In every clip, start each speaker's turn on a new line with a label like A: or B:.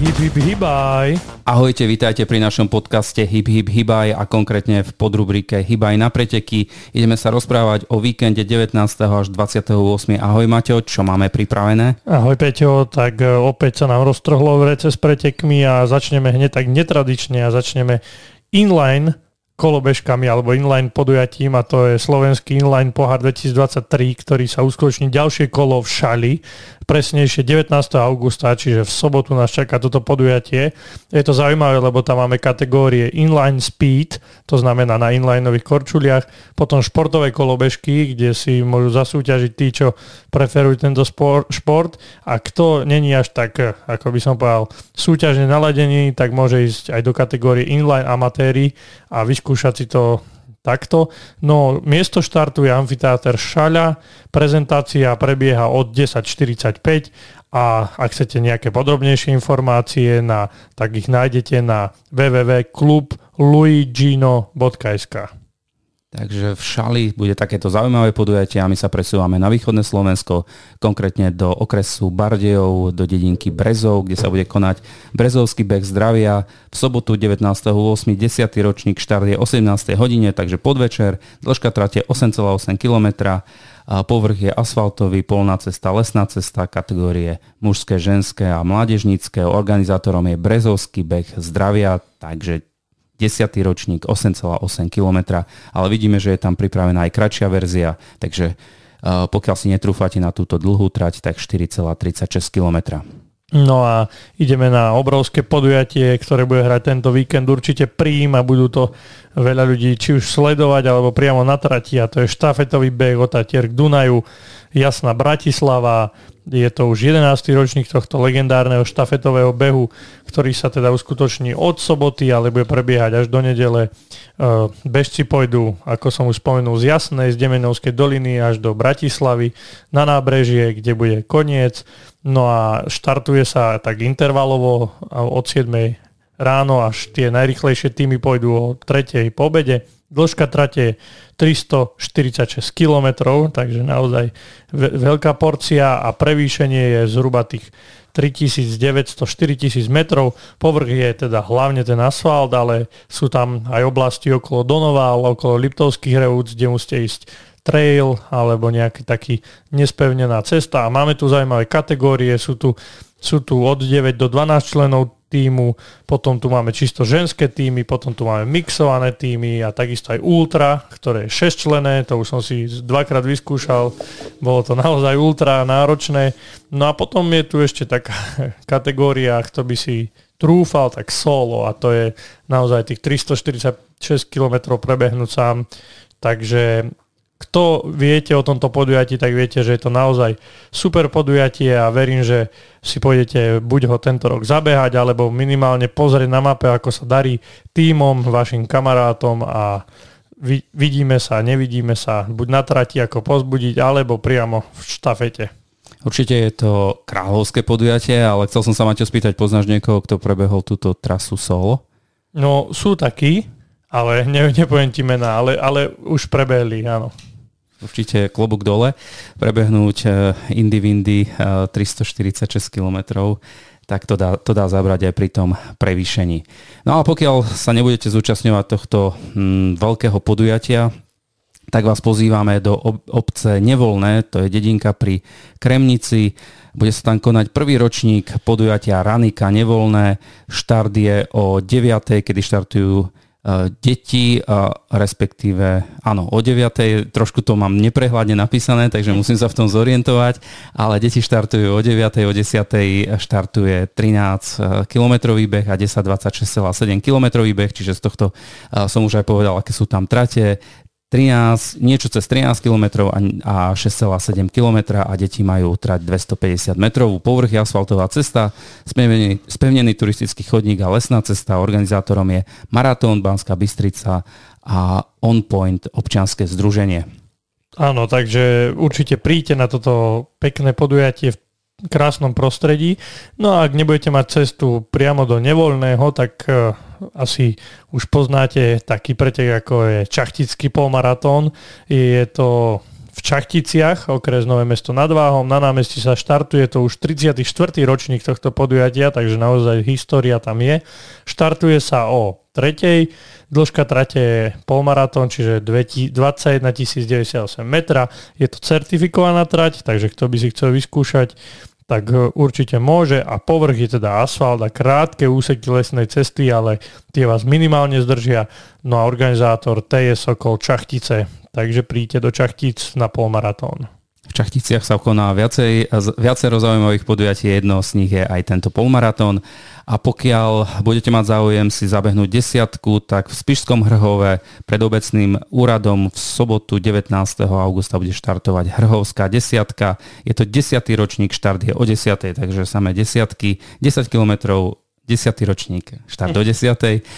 A: Hip hip hibaj.
B: Ahojte, vítajte pri našom podcaste Hip hip hibaj a konkrétne v podrubrike Hibaj na preteky. Ideme sa rozprávať o víkende 19. až 28. Ahoj Mateo, čo máme pripravené?
A: Ahoj Peťo, tak e, opäť sa nám roztrhlo v rece s pretekmi a začneme hneď tak netradične a začneme inline kolobežkami alebo inline podujatím a to je slovenský inline pohár 2023, ktorý sa uskutoční ďalšie kolo v Šali presnejšie 19. augusta, čiže v sobotu nás čaká toto podujatie. Je to zaujímavé, lebo tam máme kategórie inline speed, to znamená na inlineových korčuliach, potom športové kolobežky, kde si môžu zasúťažiť tí, čo preferujú tento šport a kto není až tak, ako by som povedal, súťažne naladený, tak môže ísť aj do kategórie inline amatéri a vyskúšať si to takto. No miesto štartu je amfiteáter Šaľa, prezentácia prebieha od 10.45 a ak chcete nejaké podrobnejšie informácie, na, tak ich nájdete na www.clubluigino.sk.
B: Takže v Šali bude takéto zaujímavé podujatie a my sa presúvame na východné Slovensko, konkrétne do okresu Bardejov, do dedinky Brezov, kde sa bude konať Brezovský beh zdravia. V sobotu 19.8. 10. ročník štart je 18. hodine, takže podvečer, dĺžka trate 8,8 km, povrch je asfaltový, polná cesta, lesná cesta, kategórie mužské, ženské a mládežnícke. Organizátorom je Brezovský beh zdravia, takže 10. ročník 8,8 km, ale vidíme, že je tam pripravená aj kratšia verzia, takže uh, pokiaľ si netrúfate na túto dlhú trať, tak 4,36 km.
A: No a ideme na obrovské podujatie, ktoré bude hrať tento víkend určite príjm a budú to veľa ľudí či už sledovať alebo priamo na trati a to je štafetový beh od Tatier k Dunaju, Jasná Bratislava, je to už 11. ročník tohto legendárneho štafetového behu, ktorý sa teda uskutoční od soboty, ale bude prebiehať až do nedele. E, bežci pôjdu, ako som už spomenul, z Jasnej, z Demenovskej doliny až do Bratislavy na nábrežie, kde bude koniec. No a štartuje sa tak intervalovo od 7 ráno až tie najrychlejšie týmy pôjdu o 3 po obede Dĺžka trate je 346 km, takže naozaj veľká porcia a prevýšenie je zhruba tých 3900-4000 metrov. Povrch je teda hlavne ten asfalt, ale sú tam aj oblasti okolo Donova, okolo Liptovských revúc, kde musíte ísť trail alebo nejaký taký nespevnená cesta. A máme tu zaujímavé kategórie, sú tu, sú tu od 9 do 12 členov týmu, potom tu máme čisto ženské týmy, potom tu máme mixované týmy a takisto aj ultra, ktoré je 6 člené, to už som si dvakrát vyskúšal, bolo to naozaj ultra náročné. No a potom je tu ešte taká kategória, kto by si trúfal, tak solo a to je naozaj tých 346 km prebehnúť sám. Takže kto viete o tomto podujatí, tak viete, že je to naozaj super podujatie a verím, že si pôjdete buď ho tento rok zabehať, alebo minimálne pozrieť na mape, ako sa darí týmom, vašim kamarátom a vidíme sa, nevidíme sa, buď na trati ako pozbudiť, alebo priamo v štafete.
B: Určite je to kráľovské podujatie, ale chcel som sa Maťo spýtať, poznáš niekoho, kto prebehol túto trasu solo?
A: No, sú takí, ale ne, nepoviem ti mená, ale, ale už prebehli, áno
B: určite klobúk dole, prebehnúť e, Indy Windy 346 km, tak to dá, to dá zabrať aj pri tom prevýšení. No a pokiaľ sa nebudete zúčastňovať tohto hm, veľkého podujatia, tak vás pozývame do obce Nevolné, to je dedinka pri Kremnici. Bude sa tam konať prvý ročník podujatia Ranika Nevolné. Štart je o 9. kedy štartujú deti, respektíve áno, o 9. trošku to mám neprehľadne napísané, takže musím sa v tom zorientovať, ale deti štartujú o 9. o 10. štartuje 13 kilometrový beh a 10.26,7 kilometrový beh, čiže z tohto e, som už aj povedal, aké sú tam trate. 13, niečo cez 13 km a 6,7 km a deti majú trať 250 metrovú povrch asfaltová cesta, spevnený, spevnený turistický chodník a lesná cesta. Organizátorom je Maratón Banská Bystrica a On Point občianske združenie.
A: Áno, takže určite príďte na toto pekné podujatie v krásnom prostredí. No a ak nebudete mať cestu priamo do nevoľného, tak e, asi už poznáte taký pretek, ako je Čachtický polmaratón. Je to v Čachticiach, okres Nové mesto nad Váhom. Na námestí sa štartuje to už 34. ročník tohto podujatia, takže naozaj história tam je. Štartuje sa o tretej, dĺžka trate je polmaratón, čiže 21 098 metra. Je to certifikovaná trať, takže kto by si chcel vyskúšať, tak e, určite môže a povrch je teda asfalt a krátke úseky lesnej cesty, ale tie vás minimálne zdržia. No a organizátor TS Sokol Čachtice takže príďte do Čachtic na polmaratón.
B: V Čachticiach sa koná viacej, viacero zaujímavých podujatí, jedno z nich je aj tento polmaratón. A pokiaľ budete mať záujem si zabehnúť desiatku, tak v Spišskom Hrhove pred obecným úradom v sobotu 19. augusta bude štartovať Hrhovská desiatka. Je to desiatý ročník, štart je o 10. takže samé desiatky, 10 kilometrov 10. ročník, štart do 10.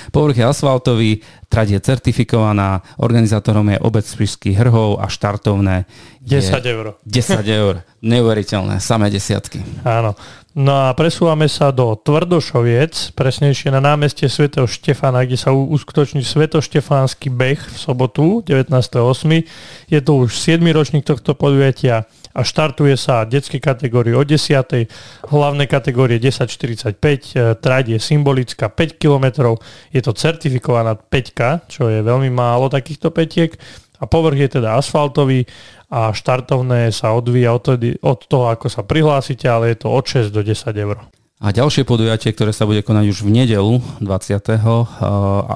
B: Povrch je asfaltový, trať je certifikovaná, organizátorom je obec Spišských hrhov a štartovné
A: 10 eur.
B: 10 eur. Neuveriteľné, samé desiatky.
A: Áno. No a presúvame sa do Tvrdošoviec, presnejšie na námestie Sv. Štefana, kde sa uskutoční Svetoštefánsky beh v sobotu 19.8. Je to už 7. ročník tohto podujatia a štartuje sa detské kategórie o 10. Hlavné kategórie 10.45, e, trať je symbolická 5 km, je to certifikovaná 5, čo je veľmi málo takýchto petiek a povrch je teda asfaltový a štartovné sa odvíja od, toho, ako sa prihlásite, ale je to od 6 do 10 eur.
B: A ďalšie podujatie, ktoré sa bude konať už v nedelu 20. Eh,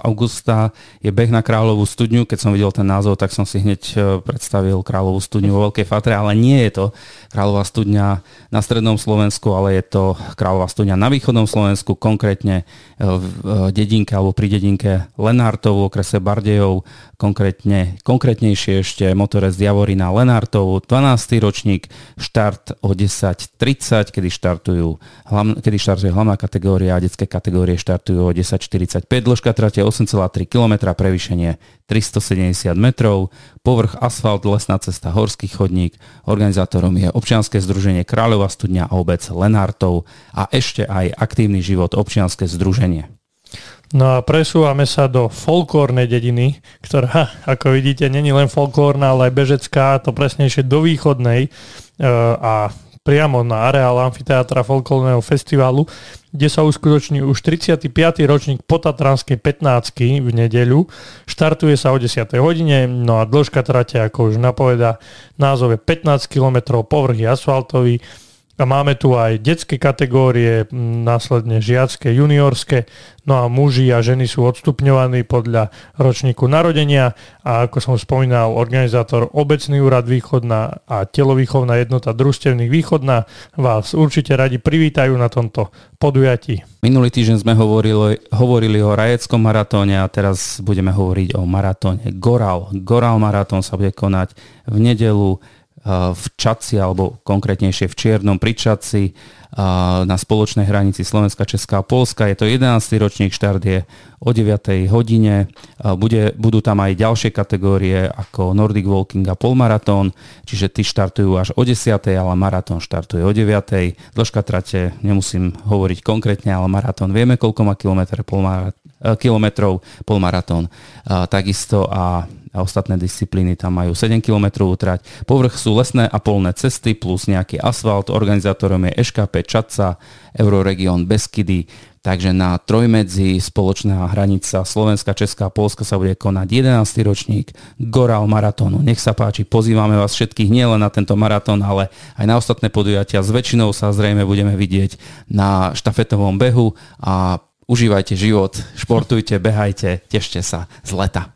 B: augusta je beh na Kráľovú studňu. Keď som videl ten názov, tak som si hneď eh, predstavil Kráľovú studňu vo Veľkej Fatre, ale nie je to Kráľová studňa na strednom Slovensku, ale je to Kráľová studňa na východnom Slovensku, konkrétne eh, v dedinke alebo pri dedinke Lenártov v okrese Bardejov, konkrétne, konkrétnejšie ešte motorec Javorina Lenártov, 12. ročník, štart o 10.30, kedy štartujú kedy kedy štartuje hlavná kategória a detské kategórie štartujú o 10.45, dĺžka trate 8,3 km, prevýšenie 370 metrov, povrch asfalt, lesná cesta, horský chodník, organizátorom je občianske združenie Kráľová studňa a obec Lenártov a ešte aj aktívny život občianske združenie.
A: No a presúvame sa do folklórnej dediny, ktorá, ako vidíte, není len folklórna, ale aj bežecká, to presnejšie do východnej. E, a priamo na areál amfiteátra folklórneho festivalu, kde sa uskutoční už 35. ročník Potatranskej 15 v nedeľu. Štartuje sa o 10. hodine, no a dĺžka trate, ako už napoveda, názov je 15 km, povrch je asfaltový, a máme tu aj detské kategórie, následne žiacké, juniorské, no a muži a ženy sú odstupňovaní podľa ročníku narodenia a ako som spomínal, organizátor Obecný úrad Východná a Telovýchovná jednota družstevných Východná vás určite radi privítajú na tomto podujatí.
B: Minulý týždeň sme hovorili, hovorili o Rajeckom maratóne a teraz budeme hovoriť o maratóne Goral. Goral maratón sa bude konať v nedelu v Čaci, alebo konkrétnejšie v Čiernom pri Čaci na spoločnej hranici Slovenska, Česká a Polska. Je to 11. ročník, štart je o 9. hodine. Bude, budú tam aj ďalšie kategórie ako Nordic Walking a polmaratón, čiže tí štartujú až o 10. ale maratón štartuje o 9. Dĺžka trate nemusím hovoriť konkrétne, ale maratón vieme, koľko má kilometr, polmarat, kilometrov, polmaratón. Takisto a a ostatné disciplíny tam majú 7 km trať. Povrch sú lesné a polné cesty plus nejaký asfalt. Organizátorom je EŠKP Čaca, Euroregión Beskydy. Takže na trojmedzi spoločná hranica Slovenska, Česká a Polska sa bude konať 11. ročník Goral maratónu. Nech sa páči, pozývame vás všetkých nielen na tento maratón, ale aj na ostatné podujatia. S väčšinou sa zrejme budeme vidieť na štafetovom behu a užívajte život, športujte, behajte, tešte sa z leta.